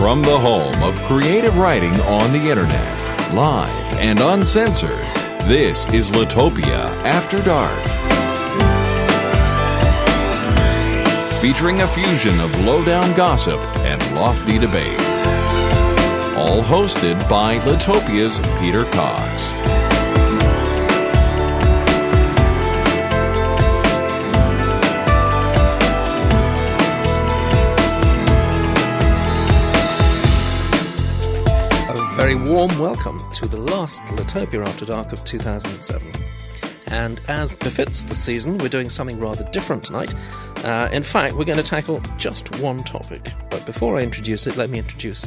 From the home of creative writing on the internet, live and uncensored, this is Litopia After Dark. Featuring a fusion of lowdown gossip and lofty debate. All hosted by Litopia's Peter Cox. Very warm welcome to the last Litopia After Dark of 2007. And as befits the season, we're doing something rather different tonight. Uh, in fact, we're going to tackle just one topic. But before I introduce it, let me introduce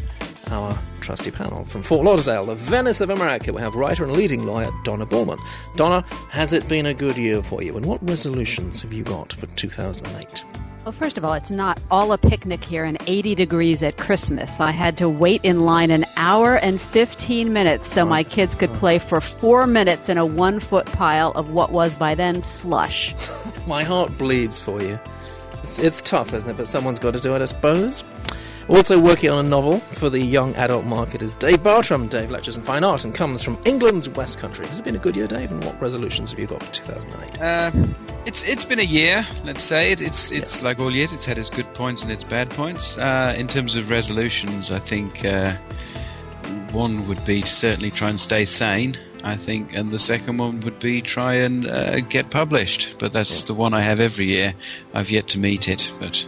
our trusty panel. From Fort Lauderdale, the Venice of America, we have writer and leading lawyer Donna Ballman. Donna, has it been a good year for you? And what resolutions have you got for 2008? Well, first of all, it's not all a picnic here and 80 degrees at Christmas. I had to wait in line an hour and 15 minutes so my kids could play for four minutes in a one foot pile of what was by then slush. my heart bleeds for you. It's, it's tough, isn't it? But someone's got to do it, I suppose. Also working on a novel for the young adult market is Dave Bartram. Dave lectures in fine art and comes from England's West Country. Has it been a good year, Dave? And what resolutions have you got for 2008? Uh, it's it's been a year, let's say. It, it's it's yeah. like all years. It's had its good points and its bad points. Uh, in terms of resolutions, I think uh, one would be to certainly try and stay sane. I think, and the second one would be try and uh, get published. But that's yeah. the one I have every year. I've yet to meet it, but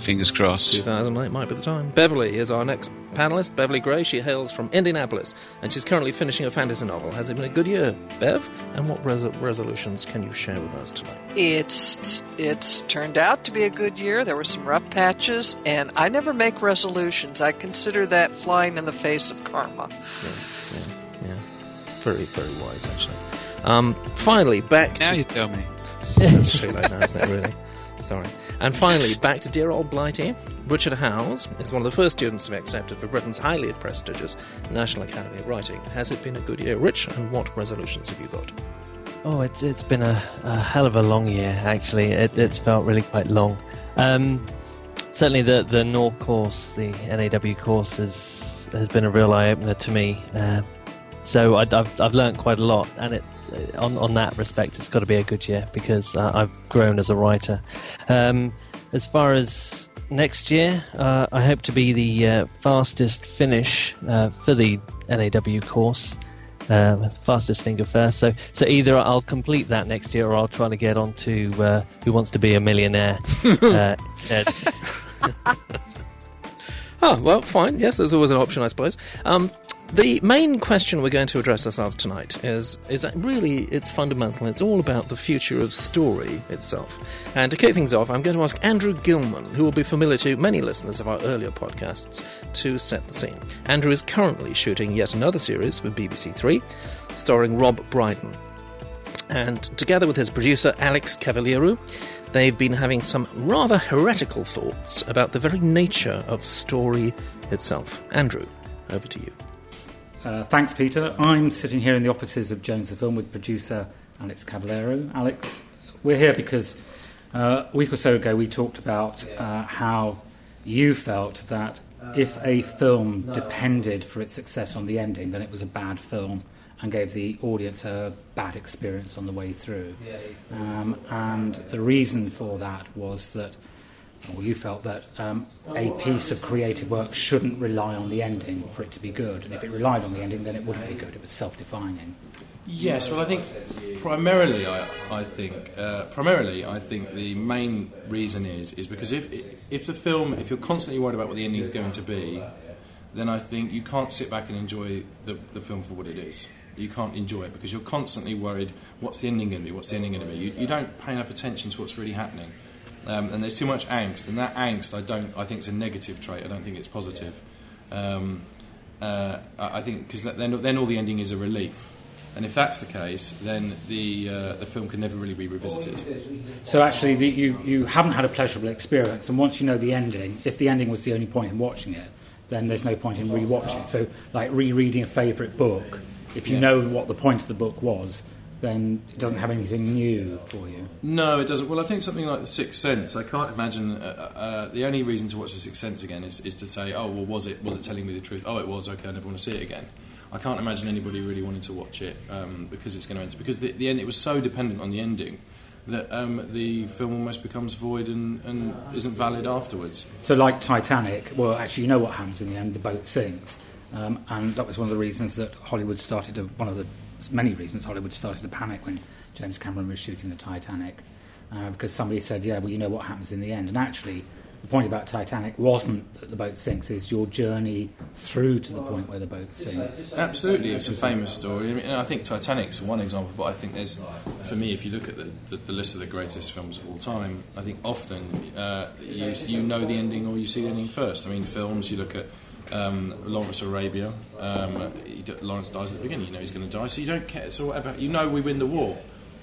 Fingers crossed. 2008 might be the time. Beverly is our next panelist. Beverly Gray. She hails from Indianapolis and she's currently finishing a fantasy novel. Has it been a good year, Bev? And what res- resolutions can you share with us tonight? It's it's turned out to be a good year. There were some rough patches, and I never make resolutions. I consider that flying in the face of karma. Yeah, yeah, yeah. Very, very wise, actually. Um, finally, back now to... you tell me. It's too late now, isn't it, really? Sorry. And finally, back to dear old Blighty. Richard Howse is one of the first students to be accepted for Britain's highly prestigious National Academy of Writing. Has it been a good year, Rich? And what resolutions have you got? Oh, it's it's been a, a hell of a long year. Actually, it, it's felt really quite long. Um, certainly, the the NOR course, the NAW course, has has been a real eye opener to me. Uh, so I, have I've learned quite a lot, and it on on that respect, it's got to be a good year because uh, I've grown as a writer. Um, as far as next year, uh, I hope to be the uh, fastest finish uh, for the NAW course. Uh, fastest finger first. So, so either I'll complete that next year, or I'll try to get on to Who Wants to Be a Millionaire. Oh, well, fine. Yes, there's always an option, I suppose. Um, the main question we're going to address ourselves tonight is is that really it's fundamental. It's all about the future of story itself. And to kick things off, I'm going to ask Andrew Gillman, who will be familiar to many listeners of our earlier podcasts, to set the scene. Andrew is currently shooting yet another series for BBC Three, starring Rob Brydon. And together with his producer Alex Kavallierou, they've been having some rather heretical thoughts about the very nature of story itself. Andrew, over to you. Uh, thanks, Peter. I'm sitting here in the offices of Jones the Film with producer Alex Kavallierou. Alex, we're here because uh, a week or so ago we talked about uh, how you felt that if a film depended for its success on the ending, then it was a bad film and gave the audience a bad experience on the way through. Um, and the reason for that was that or you felt that um, a piece of creative work shouldn't rely on the ending for it to be good, and if it relied on the ending, then it wouldn't be good. It was self-defining. Yes, well, I think primarily, I, I think uh, primarily, I think the main reason is is because if if the film, if you're constantly worried about what the ending is going to be, then I think you can't sit back and enjoy the, the film for what it is. You can't enjoy it because you're constantly worried. What's the ending going to be? What's the ending going to be? You, you don't pay enough attention to what's really happening um, and there's too much angst, and that angst I don't I think it's a negative trait. I don't think it's positive. Um, uh, I think because then then all the ending is a relief. And if that's the case, then the uh, the film can never really be revisited. So actually, the, you you haven't had a pleasurable experience, and once you know the ending, if the ending was the only point in watching it, then there's no point in rewatching. So, like rereading a favourite book, if you yeah. know what the point of the book was, then it doesn't have anything new for you. No, it doesn't. Well, I think something like The Sixth Sense. I can't imagine. Uh, uh, the only reason to watch The Sixth Sense again is, is to say, oh, well, was it was it telling me the truth? Oh, it was. Okay, I never want to see it again. I can't imagine anybody really wanting to watch it um, because it's going to end. Because the, the end, it was so dependent on the ending that um, the film almost becomes void and, and isn't valid afterwards. So, like Titanic, well, actually, you know what happens in the end. The boat sinks, um, and that was one of the reasons that Hollywood started to. One of the many reasons Hollywood started to panic when James Cameron was shooting the Titanic, uh, because somebody said, "Yeah, well, you know what happens in the end." And actually, the point about Titanic wasn't that the boat sinks; is your journey through to the point where the boat sinks. Absolutely, it's a famous story. I, mean, I think Titanic's one example, but I think there's, for me, if you look at the, the, the list of the greatest films of all time, I think often uh, you, you know the ending or you see the ending first. I mean, films you look at. Um, Lawrence Arabia, um, he, Lawrence dies at the beginning. You know he's going to die, so you don't care. So whatever, you know we win the war.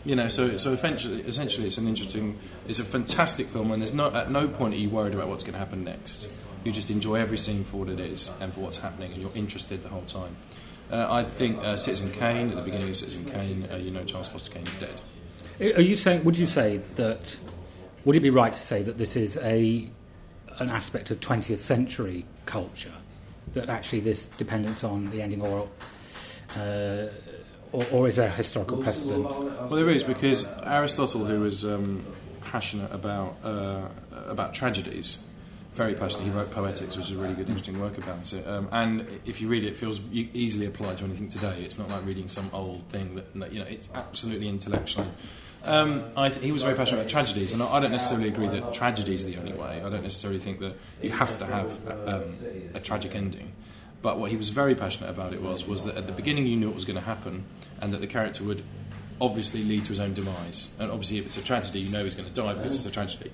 You know, so so essentially, essentially, it's an interesting, it's a fantastic film, and there's no at no point are you worried about what's going to happen next. You just enjoy every scene for what it is and for what's happening, and you're interested the whole time. Uh, I think uh, Citizen Kane at the beginning of Citizen Kane, uh, you know, Charles Foster Kane is dead. Are you saying? Would you say that? Would it be right to say that this is a an aspect of 20th century culture? That actually this dependence on the ending, oral, uh, or, or, is there a historical precedent? Well, there is because Aristotle, who was um, passionate about uh, about tragedies, very passionate. He wrote Poetics, which is a really good, interesting work about it. Um, and if you read it, it feels easily applied to anything today. It's not like reading some old thing that you know. It's absolutely intellectual. Um, th- he was very passionate about tragedies, and I don't necessarily agree that tragedy is the only way. I don't necessarily think that you have to have um, a tragic ending. But what he was very passionate about it was was that at the beginning you knew what was going to happen, and that the character would obviously lead to his own demise. And obviously, if it's a tragedy, you know he's going to die because it's a tragedy.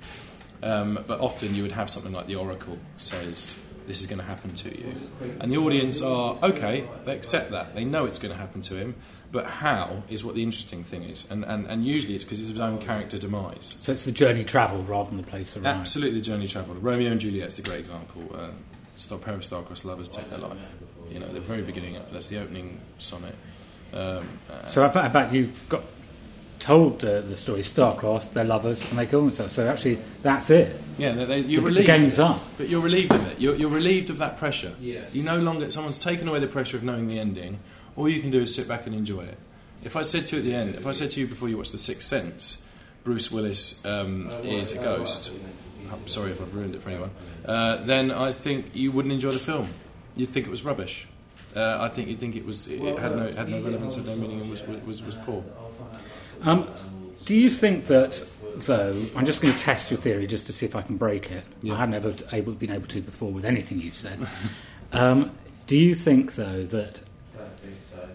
Um, but often you would have something like the Oracle says, "This is going to happen to you," and the audience are okay. They accept that. They know it's going to happen to him. But how is what the interesting thing is, and and, and usually it's because it's his own character demise. So it's the journey travelled rather than the place arrived. Absolutely, the journey travelled. Romeo and Juliet is a great example. Uh, Stop pair of star-crossed lovers take their life. You know, the very beginning. That's the opening sonnet. Um, uh, so in fact, you've got told the, the story star-crossed, they're lovers, and they kill themselves. So actually, that's it. Yeah, they, they, you're the, relieved. The game's up. But you're relieved of it. You're, you're relieved of that pressure. Yes. You no longer someone's taken away the pressure of knowing the ending. All you can do is sit back and enjoy it. If I said to you at the end, if I said to you before you watched The Sixth Sense, Bruce Willis um, is a ghost. I'm sorry if I've ruined it for anyone. Uh, then I think you wouldn't enjoy the film. You'd think it was rubbish. Uh, I think you'd think it was it, had no had no relevance, had no meaning, and was was, was poor. Um, do you think that though? I'm just going to test your theory just to see if I can break it. Yeah. I hadn't ever able, been able to before with anything you've said. um, do you think though that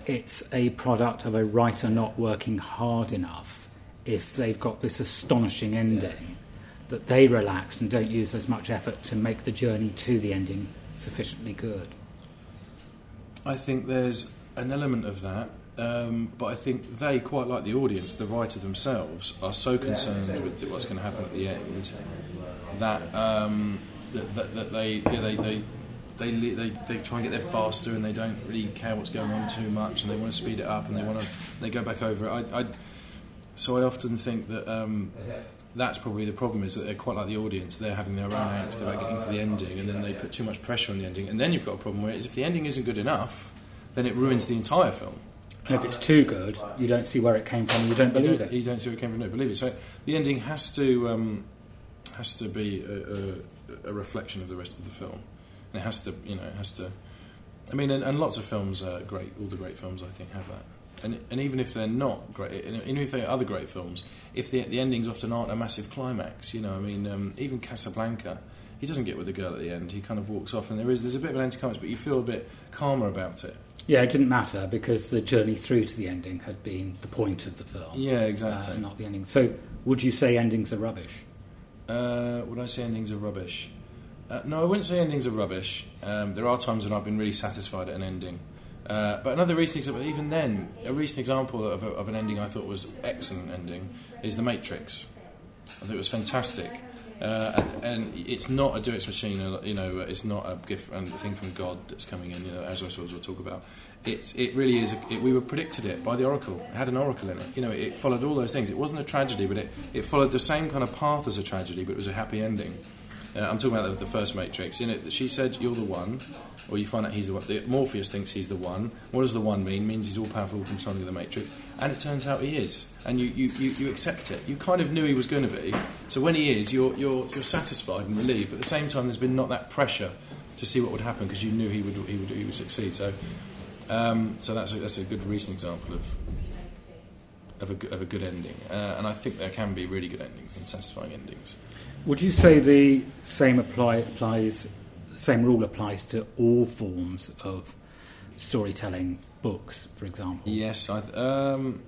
it's a product of a writer not working hard enough if they've got this astonishing ending? that they relax and don't use as much effort to make the journey to the ending sufficiently good. I think there's an element of that, um, but I think they, quite like the audience, the writer themselves, are so concerned with what's going to happen at the end that um, that, that, that, they, yeah, they, they they, they they try and get there faster and they don't really care what's going on too much and they want to speed it up and they want to they go back over it. I, I so I often think that um, that's probably the problem is that they're quite like the audience. They're having their own angst about getting to the ending, and then they put too much pressure on the ending. And then you've got a problem where if the ending isn't good enough, then it ruins the entire film. And if it's too good, you don't see where it came from. You don't believe you don't, it. You don't see where it came from. You don't believe it. So the ending has to um, has to be a, a, a, reflection of the rest of the film. And it has to, you know, it has to. I mean, and, and lots of films are great. All the great films, I think, have that and, and even if they're not great, and even if they're other great films, if the, the endings often aren't a massive climax, you know, I mean, um, even Casablanca, he doesn't get with the girl at the end. He kind of walks off, and there is there's a bit of an anticlimax, but you feel a bit calmer about it. Yeah, it didn't matter because the journey through to the ending had been the point of the film. Yeah, exactly. Uh, not the ending. So, would you say endings are rubbish? Uh, would I say endings are rubbish? Uh, no, I wouldn't say endings are rubbish. Um, there are times when I've been really satisfied at an ending. Uh, but another recent example, even then, a recent example of, a, of, an ending I thought was excellent ending is The Matrix. I think it was fantastic. Uh, and, and it's not a Deus machine, uh, you know. It's not a gift and a thing from God that's coming in. You know, as I will talk about. It's it really is. A, it, we were predicted it by the oracle. It had an oracle in it. You know, it followed all those things. It wasn't a tragedy, but it, it followed the same kind of path as a tragedy, but it was a happy ending. Uh, I'm talking about the, the, first Matrix. In it, she said, "You're the one," or you find out he's the one. The, Morpheus thinks he's the one. What does the one mean? Means he's all powerful, controlling the Matrix, and it turns out he is. And you, you, you, you, accept it. You kind of knew he was going to be. So when he is, you're, you're, you're satisfied and relieved. But at the same time, there's been not that pressure to see what would happen because you knew he would, he would, he would succeed. So, um, so that's a, that's a good recent example of of a, of a good ending. Uh, and I think there can be really good endings and satisfying endings. Would you say the same apply, applies, same rule applies to all forms of storytelling, books, for example? Yes, I, um,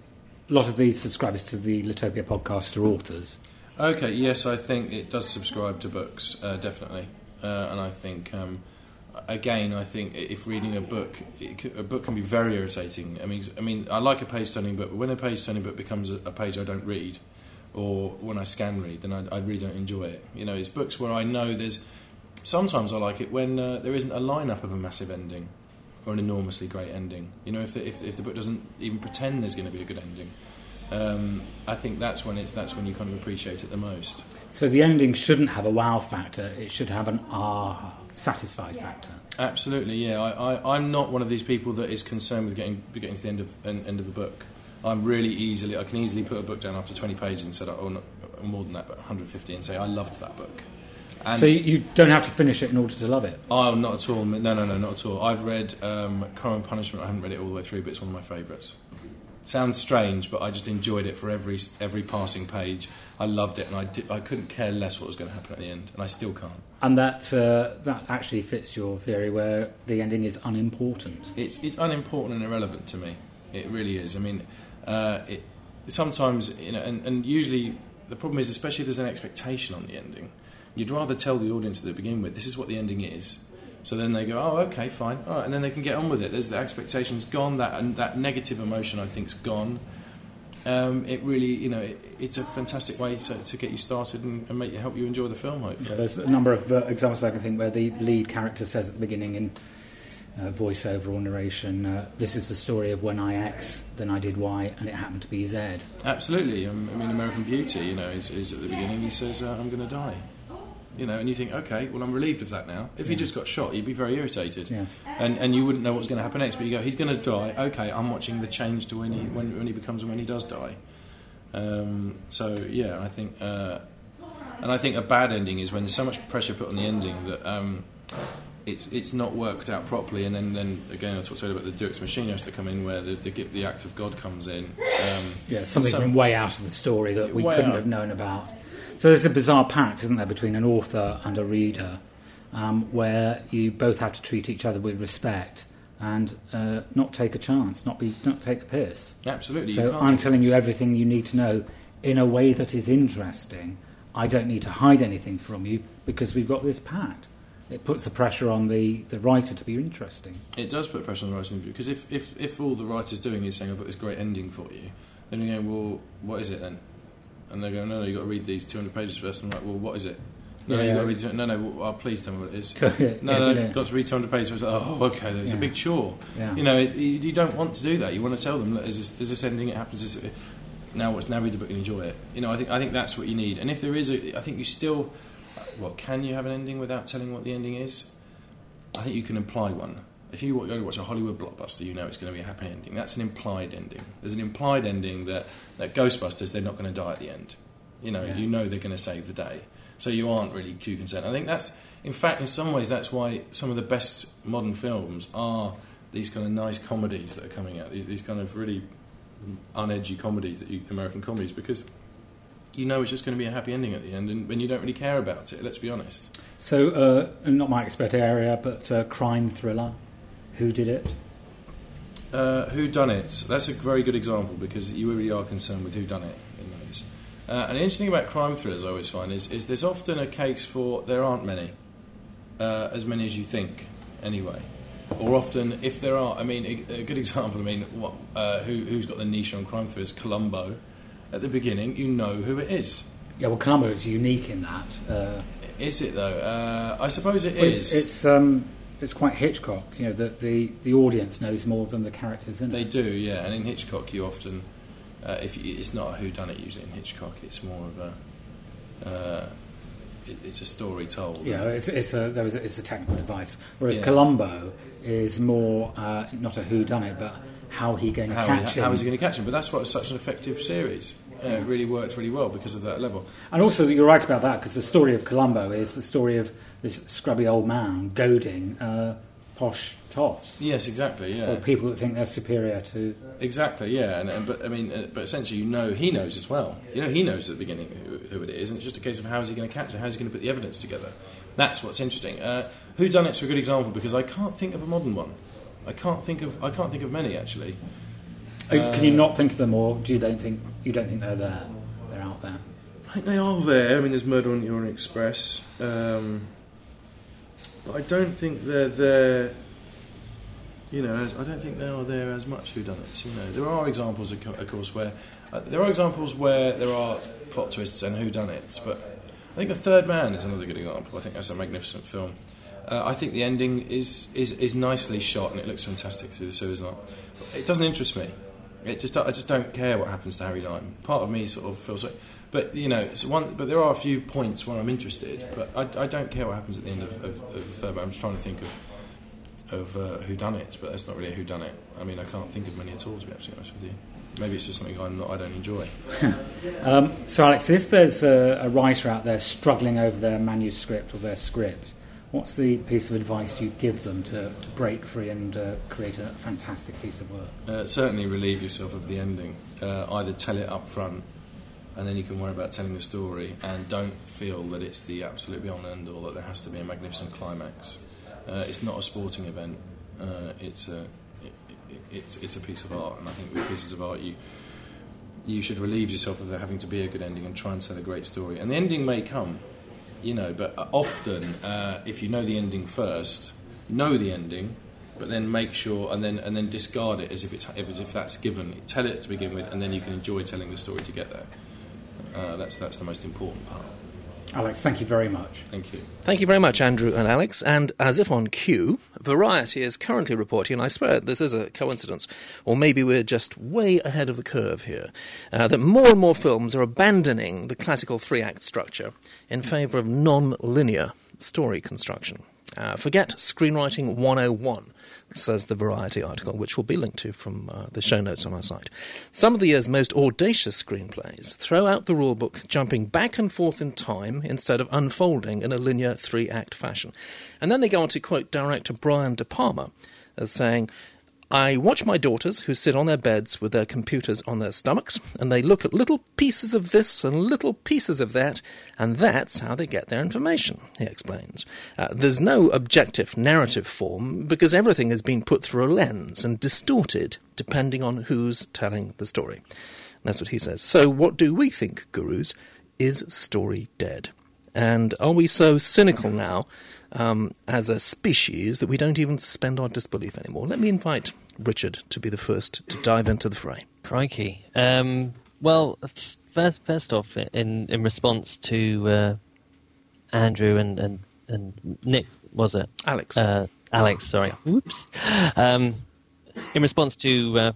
a lot of the subscribers to the Litopia podcast are authors. Okay, yes, I think it does subscribe to books, uh, definitely, uh, and I think. Um, again, I think if reading a book, could, a book can be very irritating. I mean, I mean, I like a page-turning book, but when a page-turning book becomes a, a page I don't read, or when I scan read, then I, I, really don't enjoy it. You know, it's books where I know there's. Sometimes I like it when uh, there isn't a lineup of a massive ending or an enormously great ending. You know, if the, if, if the book doesn't even pretend there's going to be a good ending, um, I think that's when it's that's when you kind of appreciate it the most. So the ending shouldn't have a wow factor; it should have an ah satisfied factor. Absolutely, yeah. I, I, I'm not one of these people that is concerned with getting getting to the end of end of the book. I'm really easily, I can easily put a book down after 20 pages and say, oh, not, more than that, but 150, and say, I loved that book. And so you don't have to finish it in order to love it? Oh, not at all. No, no, no, not at all. I've read um, Crime and Punishment. I haven't read it all the way through, but it's one of my favourites. Sounds strange, but I just enjoyed it for every every passing page. I loved it, and I, did, I couldn't care less what was going to happen at the end, and I still can't. And that uh, that actually fits your theory, where the ending is unimportant. It's it's unimportant and irrelevant to me. It really is. I mean, uh, it, sometimes, you know, and, and usually the problem is, especially if there's an expectation on the ending, you'd rather tell the audience to begin with, this is what the ending is. So then they go, oh, okay, fine, all right, and then they can get on with it. There's the expectation's gone, that and that negative emotion, I think, is gone. Um, it really, you know, it, it's a fantastic way to, to get you started and, and make help you enjoy the film. Hopefully, yeah, there's a number of uh, examples I can think where the lead character says at the beginning in uh, voiceover or narration, uh, this is the story of when I X, then I did Y, and it happened to be Z. Absolutely. Um, I mean, American Beauty, you know, is, is at the beginning, he says, uh, I'm going to die. You know, and you think, okay, well, I'm relieved of that now. If yeah. he just got shot, you'd be very irritated, yes. and and you wouldn't know what's going to happen next. But you go, he's going to die. Okay, I'm watching the change to when he when, when he becomes and when he does die. Um, so yeah, I think, uh, and I think a bad ending is when there's so much pressure put on the ending that um, it's it's not worked out properly, and then, then again I talked earlier about the Deus Machine has to come in where the, the, the act of God comes in. Um, yeah, something from way out of the story that we couldn't out. have known about. So there's a bizarre pact, isn't there, between an author and a reader, um, where you both have to treat each other with respect and uh, not take a chance, not be not take the piss. Absolutely. So I'm telling you everything you need to know in a way that is interesting. I don't need to hide anything from you because we've got this pact it puts the pressure on the, the writer to be interesting. It does put pressure on the writer because if, if, if all the writer's doing is saying, I've got this great ending for you, then you go, well, what is it then? And they go, no, no, you've got to read these 200 pages first. And I'm like, well, what is it? No, yeah, no, you've got to read, no, no, well, oh, please tell me what it is. no, no, no, got to read 200 pages. I was Like, oh, okay, it's yeah. a big chore. Yeah. You know, it, you don't want to do that. You want to tell them, there's this, there's this ending, it happens this, now what's now read the book and enjoy it. You know, I think I think that's what you need. And if there is a, I think you still well, can you have an ending without telling what the ending is? I think you can imply one. If you go to watch a Hollywood blockbuster, you know it's going to be a happy ending. That's an implied ending. There's an implied ending that, that Ghostbusters, they're not going to die at the end. You know, yeah. you know they're going to save the day. So you aren't really too concerned. I think that's, in fact, in some ways, that's why some of the best modern films are these kind of nice comedies that are coming out. These, these kind of really unedgy comedies that you, American comedies, because you know it's just going to be a happy ending at the end, and, and you don't really care about it. Let's be honest. So, uh, not my expert area, but uh, crime thriller. Who did it? Uh, who done it? That's a very good example because you really are concerned with who done it in those. Uh, and the interesting thing about crime thrillers, I always find, is, is there's often a case for there aren't many, uh, as many as you think, anyway. Or often, if there are, I mean, a, a good example. I mean, what, uh, who, who's got the niche on crime thrillers? Columbo at the beginning, you know who it is. Yeah, well, Columbo is unique in that. Uh, Is it though? Uh, I suppose it well, is. it's it's, um, it's quite Hitchcock. You know, that the the audience knows more than the characters in They it. They do, yeah. And in Hitchcock, you often, uh, if you, it's not a who done it usually in Hitchcock, it's more of a, uh, it, it's a story told. Yeah, it's it's a there is a, it's a technical device. Whereas Yeah. Columbo is more uh, not a who done it, but how he going to How, catch he, him. how is he going to catch him? But that's why it's such an effective series. Yeah, it really worked really well because of that level. And also, you're right about that because the story of Columbo is the story of this scrubby old man goading uh, posh toffs Yes, exactly. Yeah, or people that think they're superior to. Exactly, yeah, and, and but I mean, uh, but essentially, you know, he knows as well. You know, he knows at the beginning who, who it is, and it's just a case of how is he going to catch it? How is he going to put the evidence together? That's what's interesting. Uh, who done it's a good example because I can't think of a modern one. I can't think of I can't think of many actually. Uh, Can you not think of them, or do you don't think you don't think they're there? They're out there. I think they are there. I mean, there's Murder on the Orient Express, um, but I don't think they're there. You know, as, I don't think they are there as much whodunits. You know, there are examples, of, co- of course, where uh, there are examples where there are plot twists and whodunits. But I think The Third Man is another good example. I think that's a magnificent film. Uh, I think the ending is, is is nicely shot and it looks fantastic through the sewers. Not, it doesn't interest me. It just I just don't care what happens to Harry Lime. Part of me sort of feels like, but you know, one. But there are a few points where I'm interested, but I, I don't care what happens at the end of, of, of the third. But I'm just trying to think of of uh, who done it, but that's not really a who done it. I mean, I can't think of many at all to be absolutely honest with you. Maybe it's just something I'm not, I don't enjoy. Um, so, Alex, if there's a, a writer out there struggling over their manuscript or their script, what's the piece of advice you give them to, to break free and uh, create a fantastic piece of work? Uh, certainly relieve yourself of the ending. Uh, either tell it up front, and then you can worry about telling the story, and don't feel that it's the absolute beyond end or that there has to be a magnificent climax. Uh, it's not a sporting event. Uh, it's a it, it, it's it's a piece of art, and I think with pieces of art you you should relieve yourself of there having to be a good ending and try and tell a great story. And the ending may come, you know, but uh, often uh, if you know the ending first, know the ending, but then make sure and then and then discard it as if it's as if that's given. Tell it to begin with, and then you can enjoy telling the story to get there. Uh, that's that's the most important part. Alex, thank you very much. Thank you. Thank you very much, Andrew and Alex. And as if on cue, Variety is currently reporting, and I swear this is a coincidence, or maybe we're just way ahead of the curve here, uh, that more and more films are abandoning the classical three act structure in favour of non linear story construction. Uh, forget Screenwriting 101, says the Variety article, which will be linked to from uh, the show notes on our site. Some of the year's most audacious screenplays throw out the rulebook, jumping back and forth in time instead of unfolding in a linear three act fashion. And then they go on to quote director Brian De Palma as saying, I watch my daughters who sit on their beds with their computers on their stomachs, and they look at little pieces of this and little pieces of that, and that's how they get their information, he explains. Uh, there's no objective narrative form because everything has been put through a lens and distorted depending on who's telling the story. That's what he says. So, what do we think, gurus? Is story dead? And are we so cynical now um, as a species that we don't even suspend our disbelief anymore? Let me invite Richard to be the first to dive into the fray. Crikey. Um, well, first, first off, in in response to uh, Andrew and, and and Nick, was it Alex. Uh, Alex? Sorry. Whoops. Um, in response to uh,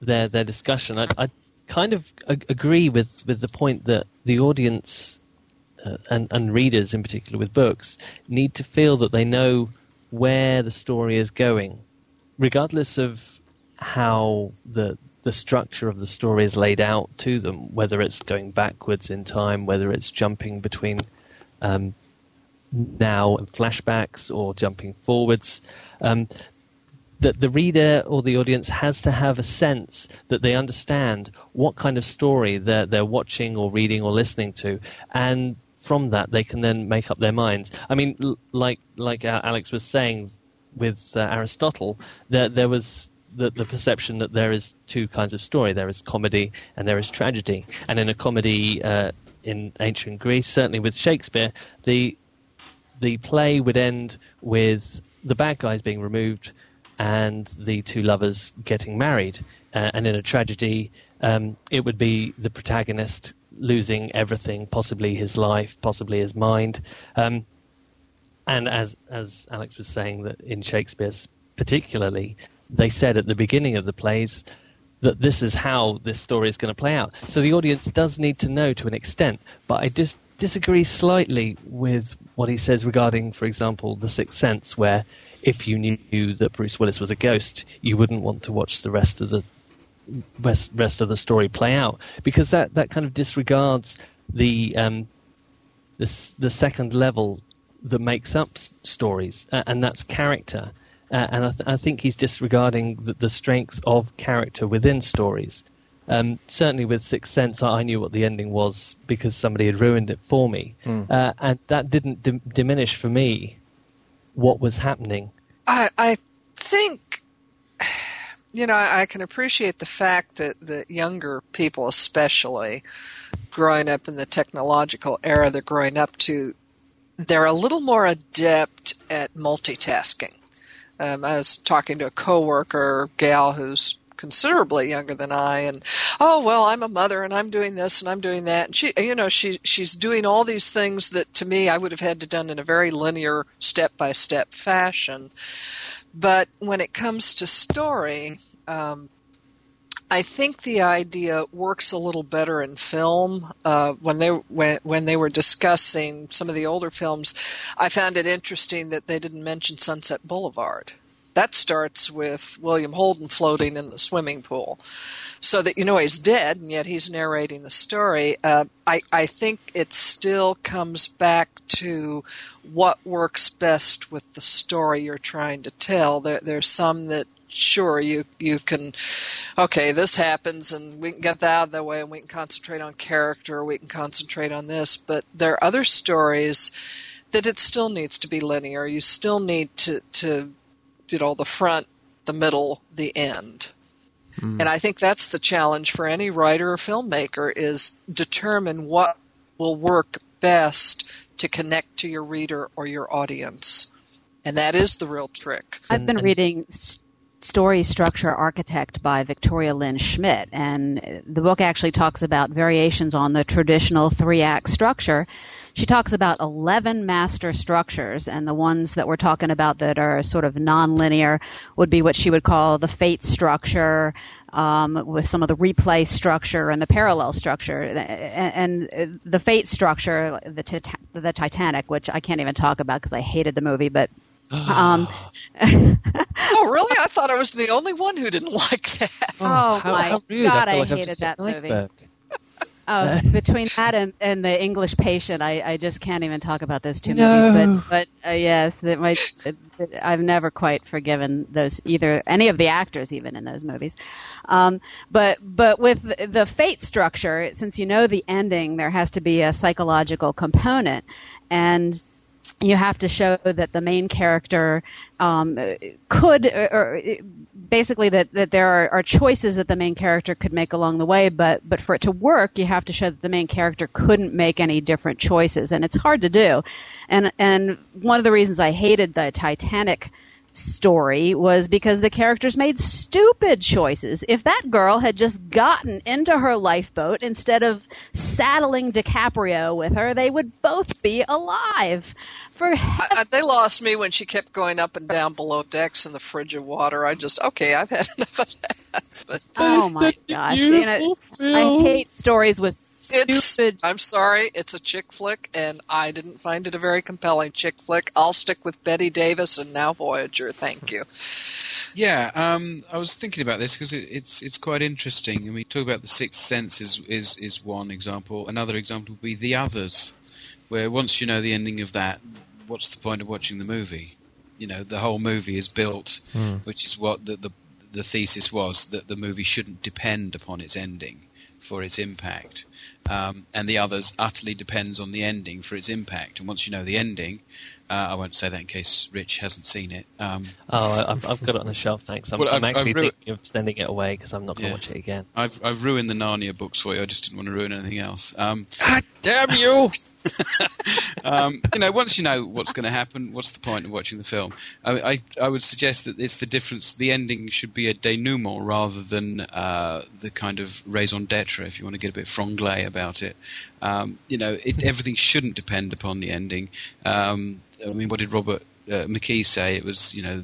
their their discussion, I, I kind of ag- agree with with the point that the audience and and readers, in particular with books, need to feel that they know where the story is going, regardless of how the the structure of the story is laid out to them, whether it's going backwards in time, whether it's jumping between um, now and flashbacks or jumping forwards. Um, that the reader or the audience has to have a sense that they understand what kind of story they're, they're watching or reading or listening to, and from that they can then make up their minds. I mean, l- like like uh, Alex was saying with uh, Aristotle, there there was the, the perception that there is two kinds of story. There is comedy and there is tragedy. And in a comedy uh, in ancient Greece, certainly with Shakespeare, the the play would end with the bad guys being removed and the two lovers getting married. Uh, and in a tragedy, um, it would be the protagonist losing everything, possibly his life, possibly his mind. Um, and as as Alex was saying, that in Shakespeare's particularly, they said at the beginning of the plays that this is how this story is going to play out. So the audience does need to know to an extent, but I just disagree slightly with what he says regarding, for example, The Sixth Sense, where if you knew that Bruce Willis was a ghost, you wouldn't want to watch the rest of the rest, rest of the story play out because that, that kind of disregards the um, the, the second level that makes up s- stories, uh, and that's character. Uh, and I, th- I, think he's disregarding the, the, strengths of character within stories. Um, certainly with Sixth Sense, I knew what the ending was because somebody had ruined it for me, mm. uh, and that didn't d- diminish for me what was happening. I, I think, you know, I, can appreciate the fact that the younger people, especially growing up in the technological era they're growing up to, they're a little more adept at multitasking. Um, I was talking to a coworker gal who's considerably younger than I and oh well I'm a mother and I'm doing this and I'm doing that and she you know she she's doing all these things that to me I would have had to done in a very linear step by step fashion but when it comes to story um, I think the idea works a little better in film. Uh, when they when when they were discussing some of the older films, I found it interesting that they didn't mention Sunset Boulevard. That starts with William Holden floating in the swimming pool, so that you know he's dead, and yet he's narrating the story. Uh, I I think it still comes back to what works best with the story you're trying to tell. There, there's some that sure you you can okay this happens and we can get that out of the way and we can concentrate on character or we can concentrate on this but there are other stories that it still needs to be linear you still need to to you know the front, the middle, the end. Mm. And I think that's the challenge for any writer or filmmaker is determine what will work best to connect to your reader or your audience. And that is the real trick. I've been reading Story Structure Architect by Victoria Lynn Schmidt, and the book actually talks about variations on the traditional three act structure she talks about 11 master structures, and the ones that we're talking about that are sort of nonlinear would be what she would call the fate structure, um, with some of the replay structure and the parallel structure. And, and the fate structure, the, the Titanic, which I can't even talk about because I hated the movie, but um, oh, really? I thought I was the only one who didn't like that. Oh, oh my how god, I, I hated that movie. Oh, between that and, and the English Patient, I, I just can't even talk about those two no. movies. But but uh, yes, it might, it, it, I've never quite forgiven those either any of the actors even in those movies. Um, but but with the fate structure, since you know the ending, there has to be a psychological component, and you have to show that the main character um, could, or, or, basically that, that there are, are, choices that the main character could make along the way, but but for it to work, you have to show that the main character couldn't make any different choices, and it's hard to do. And and one of the reasons I hated the Titanic story was because the characters made stupid choices. If that girl had just gotten into her lifeboat instead of saddling DiCaprio with her, they would both be alive. For I, they lost me when she kept going up and down below decks in the frigid water. I just okay, I've had enough of that. But, oh my gosh! You know, I hate stories with stupid. It's, I'm sorry, it's a chick flick, and I didn't find it a very compelling chick flick. I'll stick with Bette Davis and now Voyager. Thank you. Yeah, um, I was thinking about this because it, it's it's quite interesting. And we talk about the Sixth Sense is, is is one example. Another example would be The Others, where once you know the ending of that, what's the point of watching the movie? You know, the whole movie is built, mm. which is what the, the the thesis was that the movie shouldn't depend upon its ending for its impact, um, and the others utterly depends on the ending for its impact. And once you know the ending, uh, I won't say that in case Rich hasn't seen it. Um, oh, I've, I've, got it on the shelf. Thanks. I'm, well, I'm actually ru- thinking of sending it away because I'm not going to yeah. watch it again. I've I've ruined the Narnia books for you. I just didn't want to ruin anything else. Um, God damn you! um, you know, once you know what's going to happen, what's the point of watching the film? I, I, I, would suggest that it's the difference. The ending should be a denouement rather than uh, the kind of raison d'être, if you want to get a bit franglais about it. Um, you know, it, everything shouldn't depend upon the ending. Um, I mean, what did Robert uh, McKee say? It was, you know,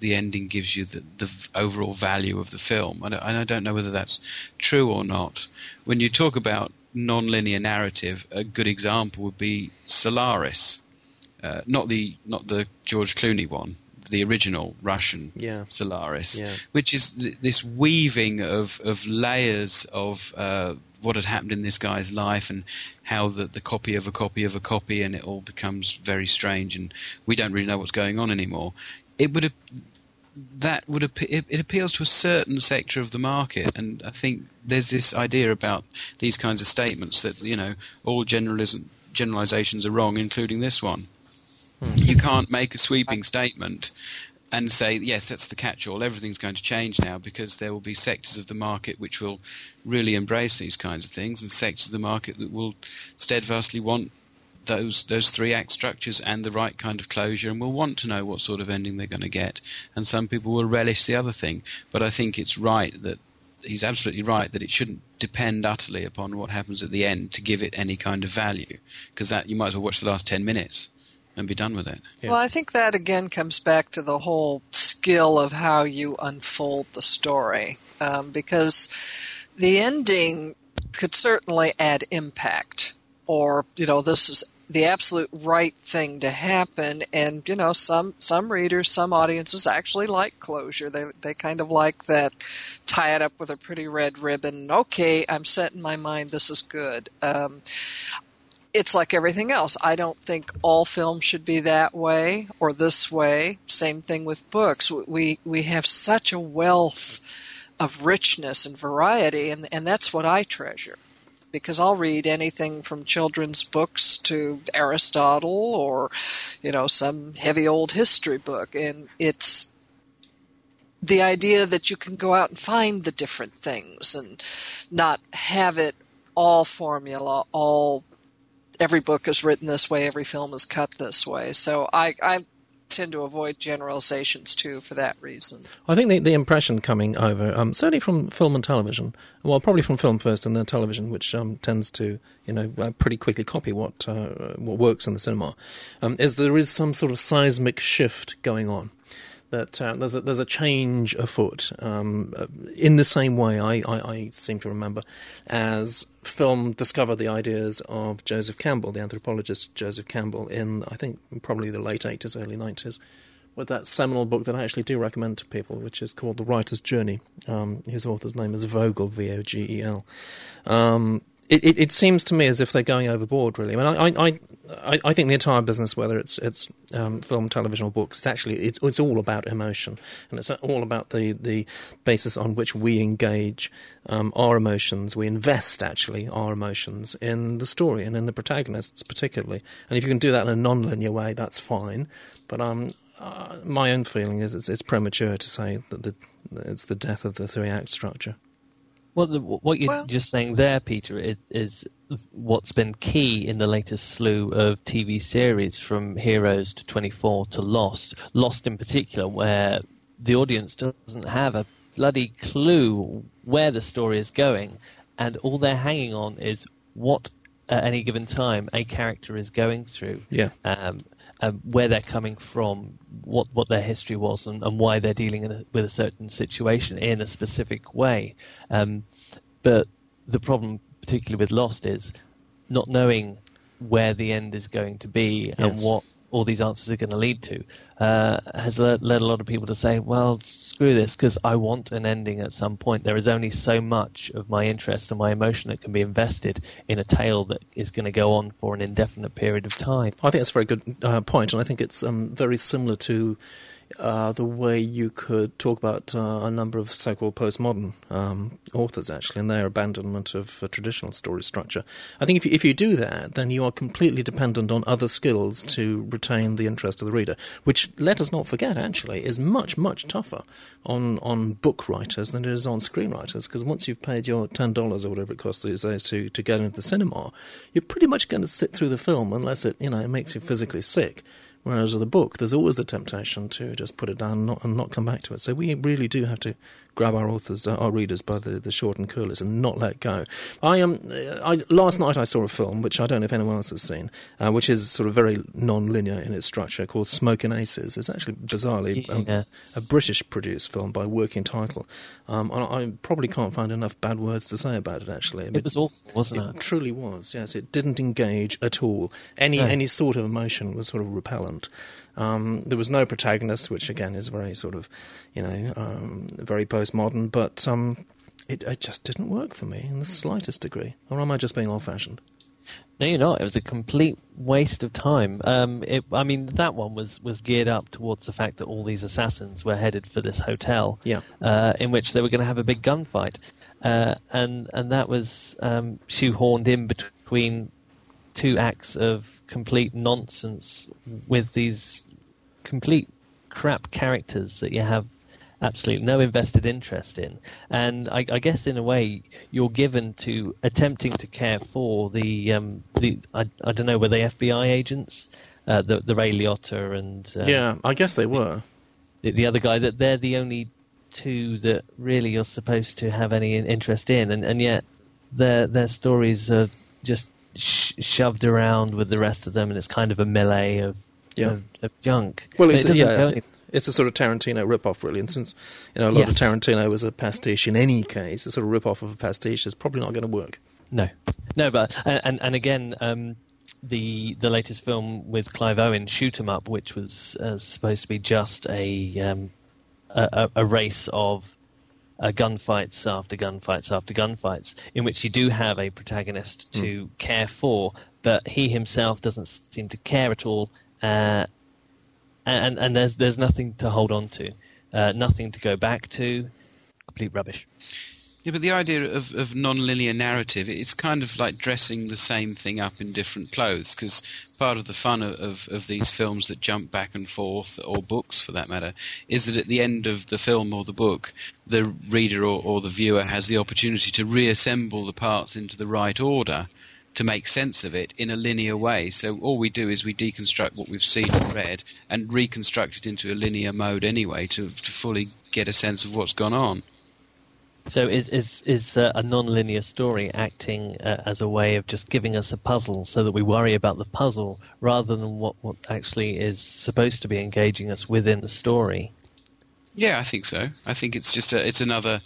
the ending gives you the, the overall value of the film. And I, I don't know whether that's true or not. When you talk about non-linear narrative, a good example would be Solaris, uh, not the not the George Clooney one, the original Russian yeah. Solaris, yeah. which is th- this weaving of of layers of uh, what had happened in this guy's life and how the, the copy of a copy of a copy, and it all becomes very strange, and we don't really know what's going on anymore. It would have that would it, it appeals to a certain sector of the market, and I think there's this idea about these kinds of statements that you know all generalism, generalizations are wrong, including this one. Hmm. You can't make a sweeping statement and say yes, that's the catch-all. Everything's going to change now because there will be sectors of the market which will really embrace these kinds of things, and sectors of the market that will steadfastly want those those three act structures and the right kind of closure and will want to know what sort of ending they're going to get and some people will relish the other thing but i think it's right that he's absolutely right that it shouldn't depend utterly upon what happens at the end to give it any kind of value because that you might as well watch the last 10 minutes and be done with it. Yeah. Well, I think that again comes back to the whole skill of how you unfold the story um, because the ending could certainly add impact or you know this is the absolute right thing to happen and you know some some readers some audiences actually like closure they they kind of like that tie it up with a pretty red ribbon okay i'm set in my mind this is good um, it's like everything else. I don't think all film should be that way or this way. Same thing with books. We we have such a wealth of richness and variety, and and that's what I treasure because I'll read anything from children's books to Aristotle or, you know, some heavy old history book. And it's the idea that you can go out and find the different things and not have it all formula, all every book is written this way, every film is cut this way. So I, I tend to avoid generalizations too for that reason. I think the, the impression coming over, um, certainly from film and television, well, probably from film first and then television, which um, tends to, you know, uh, pretty quickly copy what uh, what works in the cinema, um, is there is some sort of seismic shift going on that uh, there's a, there's a change afoot. Um, uh, in the same way, I, I, I, seem to remember, as film discovered the ideas of Joseph Campbell, the anthropologist Joseph Campbell, in I think probably the late 80s, early 90s, with that seminal book that I actually do recommend to people, which is called The Writer's Journey, um, whose author's name is Vogel, V O G E L. Um, it, it, it, seems to me as if they're going overboard. Really, I mean, I, I, I think the entire business, whether it's it's um, film, television, or books, it's actually it's, it's all about emotion, and it's all about the, the basis on which we engage um, our emotions. We invest actually our emotions in the story and in the protagonists, particularly. And if you can do that in a non-linear way, that's fine. But um, uh, my own feeling is it's, it's premature to say that the, it's the death of the three act structure. Well, the, what you're well, just saying there, Peter, is, is, what's been key in the latest slew of TV series from Heroes to 24 to Lost. Lost in particular, where the audience doesn't have a bloody clue where the story is going, and all they're hanging on is what at any given time a character is going through. Yeah. Um, um, where they're coming from, what what their history was, and, and why they're dealing a, with a certain situation in a specific way. Um, but the problem, particularly with Lost, is not knowing where the end is going to be and what all these answers are going to lead to uh, has led, led, a lot of people to say, well, screw this, because I want an ending at some point. There is only so much of my interest and my emotion that can be invested in a tale that is going to go on for an indefinite period of time. I think that's a very good uh, point, and I think it's um, very similar to uh, the way you could talk about uh, a number of so-called postmodern um, authors, actually, and their abandonment of traditional story structure. I think if you, if you do that, then you are completely dependent on other skills to retain the interest of the reader, which let us not forget actually is much much tougher on on book writers than it is on screenwriters because once you've paid your ten dollars or whatever it costs these days to to get into the cinema, you're pretty much going to sit through the film unless it you know it makes you physically sick. Whereas with a book, there's always the temptation to just put it down and not, and not come back to it. So we really do have to grab our authors, uh, our readers by the, the short and curlies and not let go. I um, I, last night I saw a film which I don't know if anyone else has seen, uh, which is sort of very non-linear in its structure, called Smokin' Aces. It's actually bizarrely um, Yes. a British-produced film by working title. Um, and I probably can't find enough bad words to say about it. Actually, It was awful, wasn't it it? truly was. Yes, it didn't engage at all. Any No. any sort of emotion was sort of repellent. Um, there was no protagonist, which again is very sort of, you know, um, very postmodern. But um, it, it just didn't work for me in the slightest degree. Or am I just being old-fashioned? No, you're not. It was a complete waste of time. Um, it, I mean, that one was, was geared up towards the fact that all these assassins were headed for this hotel, Yeah. uh, in which they were going to have a big gunfight, uh, and and that was um, shoehorned in between two acts of complete nonsense with these complete crap characters that you have absolutely no invested interest in. And I, I guess in a way you're given to attempting to care for the um, the I, I don't know were they FBI agents, uh, the the Ray Liotta and um, yeah, I guess they were. the, the other guy that they're the only two that really you're supposed to have any interest in, and, and yet their their stories are just sh- shoved around with the rest of them, and it's kind of a melee of Yeah. of, of junk. Well, it's, it doesn't yeah, go it's a sort of Tarantino rip-off, really. And since you know a lot Yes. of Tarantino was a pastiche in any case, a sort of rip-off of a pastiche is probably not going to work. No, no, but and and, again, um, the the latest film with Clive Owen, Shoot 'Em Up, which was uh, supposed to be just a um, a, a, race of uh, gunfights after gunfights after gunfights, in which you do have a protagonist to care for, but he himself doesn't seem to care at all, uh, and and there's there's nothing to hold on to, uh, nothing to go back to, complete rubbish. Yeah, but the idea of, of non-linear narrative, it's kind of like dressing the same thing up in different clothes. Because part of the fun of, of, of these films that jump back and forth, or books for that matter, is that at the end of the film or the book, the reader or, or the viewer has the opportunity to reassemble the parts into the right order to make sense of it in a linear way. So all we do is we deconstruct what we've seen and read and reconstruct it into a linear mode anyway to, to fully get a sense of what's gone on. So is is is uh, a non-linear story acting uh, as a way of just giving us a puzzle, so that we worry about the puzzle rather than what what actually is supposed to be engaging us within the story? Yeah, I think so. I think it's just a, it's another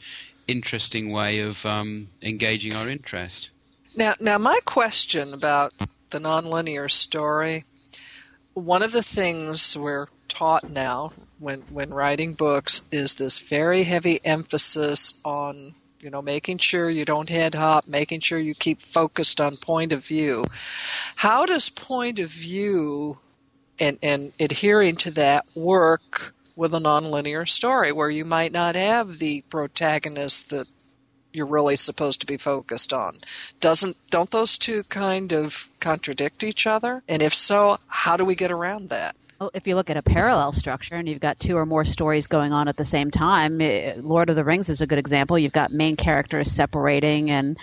interesting way of um, engaging our interest. Now, now my question about the nonlinear story. One of the things we're taught now when when writing books is this very heavy emphasis on you know making sure you don't head hop, making sure you keep focused on point of view. How does point of view and and adhering to that work with a nonlinear story where you might not have the protagonist that you're really supposed to be focused on. Doesn't don't those two kind of contradict each other? And if so, how do we get around that? Well, if you look at a parallel structure and you've got two or more stories going on at the same time, eh, Lord of the Rings is a good example. You've got main characters separating and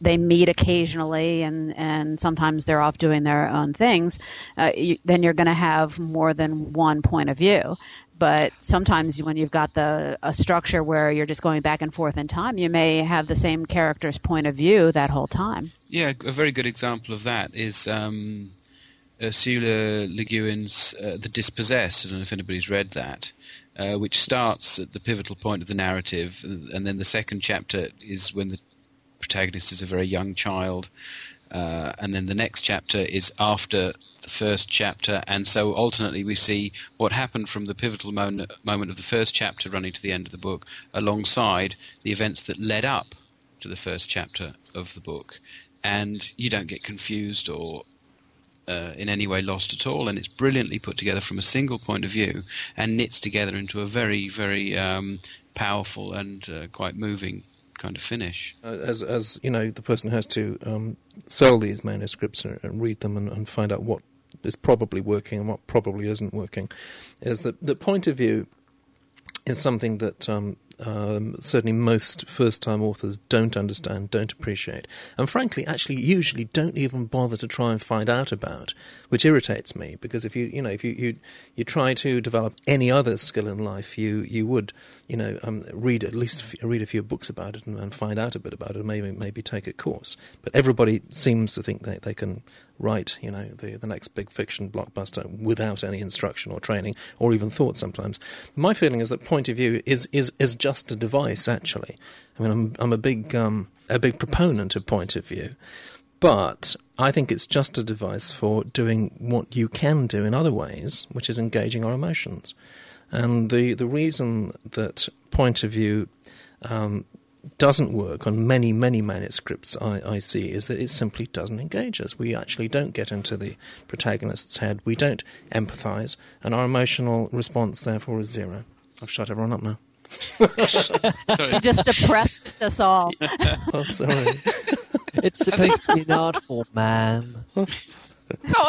they meet occasionally and, and sometimes they're off doing their own things. Uh, you, then you're going to have more than one point of view. But sometimes when you've got the a structure where you're just going back and forth in time, you may have the same character's point of view that whole time. Yeah, a very good example of that is um, Ursula Le Guin's uh, The Dispossessed. I don't know if anybody's read that, uh, which starts at the pivotal point of the narrative, and then the second chapter is when the protagonist is a very young child. Uh, and then the next chapter is after the first chapter, and so alternately we see what happened from the pivotal moment, moment of the first chapter running to the end of the book, alongside the events that led up to the first chapter of the book, and you don't get confused or uh, in any way lost at all, and it's brilliantly put together from a single point of view and knits together into a very, very um, powerful and uh, quite moving kind of finish. Uh, as as you know, the person has to um, sell these manuscripts and, and read them and, and find out what is probably working and what probably isn't working, is that the point of view is something that um, um, certainly most first time authors don't understand, don't appreciate, and frankly, actually, usually don't even bother to try and find out about, which irritates me because if you, you know, if you, you, you try to develop any other skill in life, you, you would, you know, um, read at least read a few books about it and, and, find out a bit about it, maybe, maybe take a course. But everybody seems to think that they can write, you know, the, the next big fiction blockbuster without any instruction or training or even thought sometimes. My feeling is that point of view is, is, is just a device, actually. I mean, I'm, I'm a big, um, a big proponent of point of view. But I think it's just a device for doing what you can do in other ways, which is engaging our emotions. And the, the reason that point of view um, doesn't work on many, many manuscripts I, I, see is that it simply doesn't engage us. We actually don't get into the protagonist's head. We don't empathize, and our emotional response, therefore, is zero. I've shut everyone up now. you just depressed us all. oh, sorry. it's supposed to be an art form, man. No,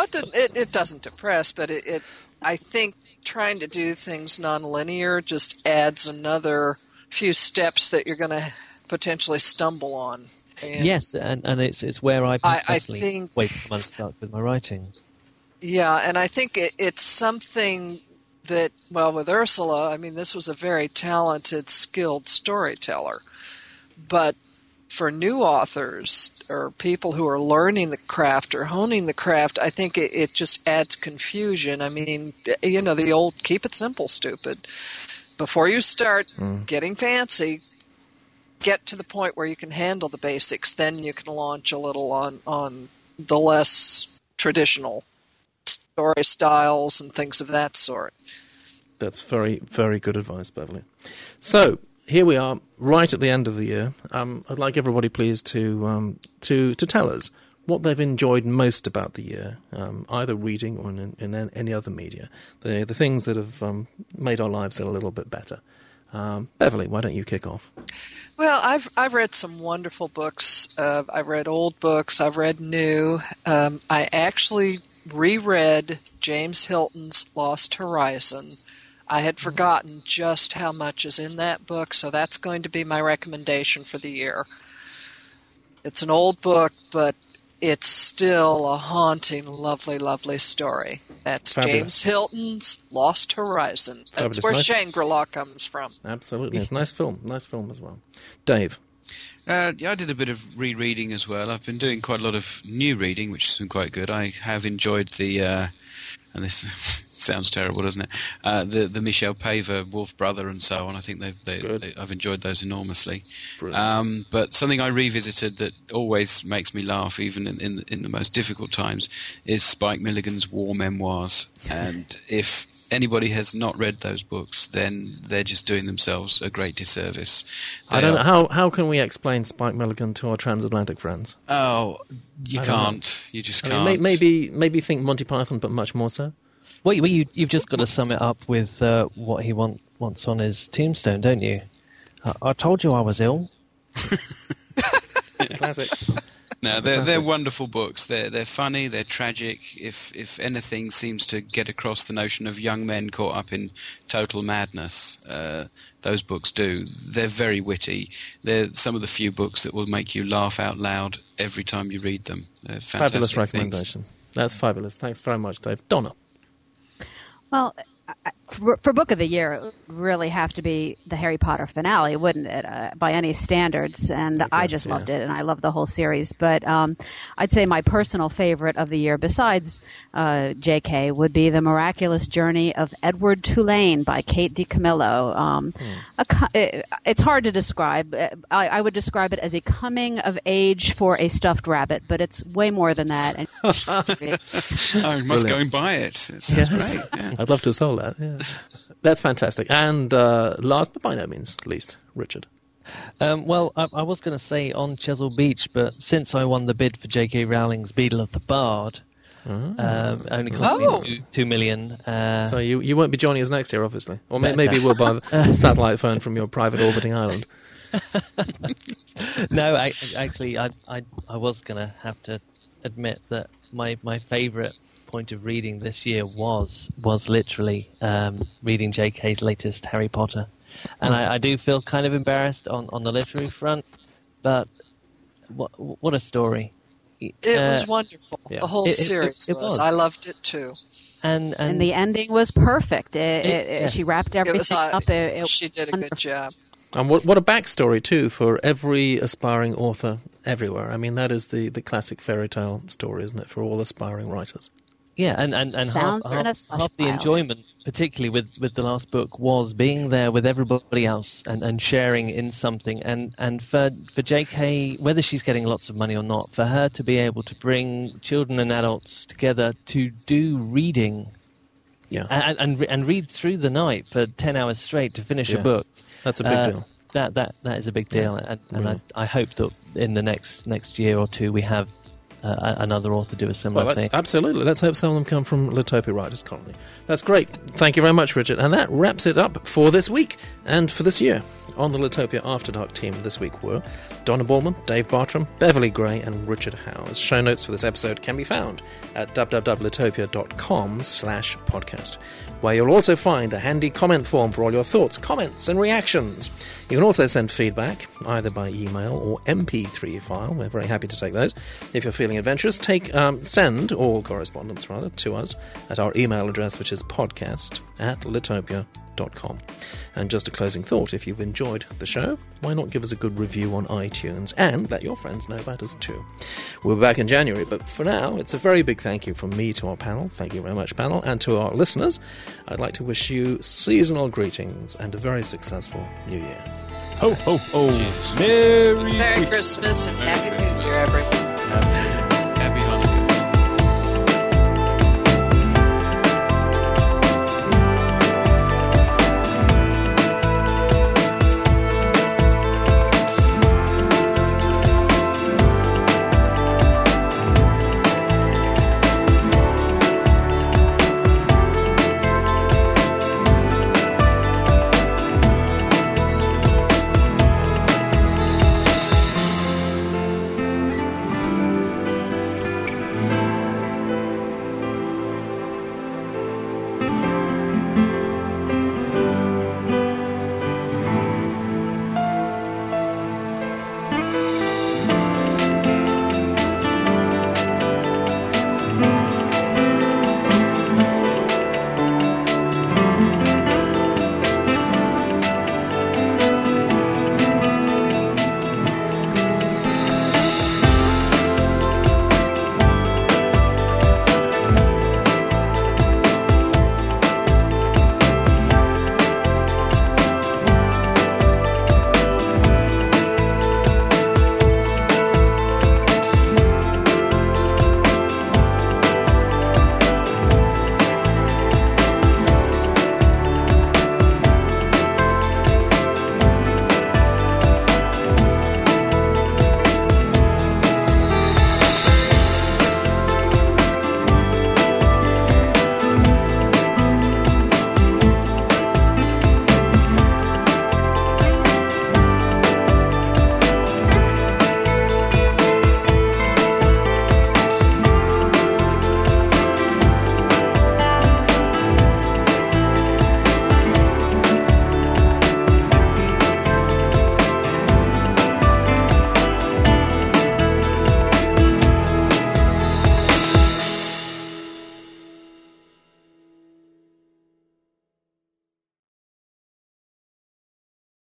it, it, it doesn't depress, but it, it. I think trying to do things nonlinear just adds another few steps that you're going to potentially stumble on. And yes, and, and it's it's where I I, I think wait for months start with my writing. Yeah, and I think it, it's something that well with Ursula, I mean this was a very talented, skilled storyteller, but for new authors or people who are learning the craft or honing the craft, I think it, it just adds confusion. I mean, you know, the old keep it simple, stupid. Before you start mm. getting fancy, get to the point where you can handle the basics, then you can launch a little on on the less traditional story styles and things of that sort. That's very very good advice, Beverly. So here we are, right at the end of the year. Um, I'd like everybody, please, to um, to to tell us what they've enjoyed most about the year, um, either reading or in, in, any other media. The the things that have um, made our lives a little bit better. Um, Beverly, why don't you kick off? Well, I've I've read some wonderful books. Uh, I've read old books. I've read new. Um, I actually reread James Hilton's Lost Horizon. I had forgotten just how much is in that book, so that's going to be my recommendation for the year. It's an old book, but it's still a haunting, lovely, lovely story. That's Fabulous. James Hilton's Lost Horizon. That's Fabulous. where nice. Shangri La comes from. Absolutely. It's a nice film. Nice film as well. Dave. Uh, yeah, I did a bit of rereading as well. I've been doing quite a lot of new reading, which has been quite good. I have enjoyed the uh, and this sounds terrible, doesn't it? Uh, the the Michelle Paver Wolf Brother and so on. I think they've they, they, I've enjoyed those enormously. Um, but something I revisited that always makes me laugh, even in in the, in the most difficult times, is Spike Milligan's War Memoirs. And if anybody has not read those books, then they're just doing themselves a great disservice. They I don't know how how can we explain Spike Milligan to our transatlantic friends? Oh, you can't. You just can't. mean, maybe maybe think Monty Python, but much more so. Well, you, you've just got to sum it up with uh, what he want, wants on his tombstone, don't you? I, I told you I was ill. Classic. No, they're they're wonderful books. They're they're funny. They're tragic. If if anything seems to get across the notion of young men caught up in total madness, uh, those books do. They're very witty. They're some of the few books that will make you laugh out loud every time you read them. fabulous recommendation. Things. That's fabulous. Thanks very much, Dave. Donna. Well, for, for, book of the year, it would really have to be the Harry Potter finale, wouldn't it? Uh, by any standards, and I, guess, I just yeah. loved it, and I love the whole series. But um, I'd say my personal favorite of the year, besides uh, J.K., would be the Miraculous Journey of Edward Tulane by Kate DiCamillo. Um, hmm. a, it, it's hard to describe. Uh, I, I, would describe it as a coming of age for a stuffed rabbit, but it's way more than that. And I must Brilliant. go and buy it. It sounds yes. great. Yeah. I'd love to sell that. Yeah. That's fantastic. And uh, last but by no means least, Richard. Um, well, I, I was going to say on Chesil Beach, but since I won the bid for J.K. Rowling's Beedle of the Bard, oh. um, only cost oh. me two, two million. Uh, so you you won't be joining us next year, obviously, or may, maybe we'll buy a satellite phone from your private orbiting island. no, I, actually, I, I I was going to have to admit that my my favourite point of reading this year was was literally um, reading J.K.'s latest Harry Potter, and I, I, do feel kind of embarrassed on, on the literary front, but what what a story! It uh, was wonderful. Yeah. The whole it, series it, was. was. I loved it too. And, and, and the ending was perfect. It, yes. She wrapped everything was, uh, up. she did a good job. And what what a backstory too for every aspiring author everywhere. I mean, that is the, the classic fairy tale story, isn't it, for all aspiring writers? Yeah, and, and, and half, half, half the enjoyment, particularly with, with the last book, was being there with everybody else and, and sharing in something. And, and for, for J.K., whether she's getting lots of money or not, for her to be able to bring children and adults together to do reading yeah. and, and, and read through the night for 10 hours straight to finish yeah. a book. That's a big uh, deal. That, that, that is a big deal. Yeah, and, and really. I, I hope that in the next, next year or two we have uh, another author do a similar well, thing. Absolutely. Let's hope some of them come from Litopia Writers Colony. That's great. Thank you very much, Richard. And that wraps it up for this week and for this year. On the Litopia After Dark team this week were Donna Ballman, Dave Bartram, Beverly Gray, and Richard Howse. Show notes for this episode can be found at www.litopia.com slash podcast where you'll also find a handy comment form for all your thoughts, comments, and reactions. You can also send feedback either by email or MP3 file. We're very happy to take those. If you're feeling adventurous, take um, send all correspondence rather to us at our email address, which is podcast at litopia.com and just a closing thought if you've enjoyed the show, why not give us a good review on iTunes and let your friends know about us too? We'll be back in January, but for now, it's a very big thank you from me to our panel. Thank you very much, panel, and to our listeners. I'd like to wish you seasonal greetings and a very successful new year. Ho, ho, ho. Merry, Merry Christmas and Happy New Year, everyone.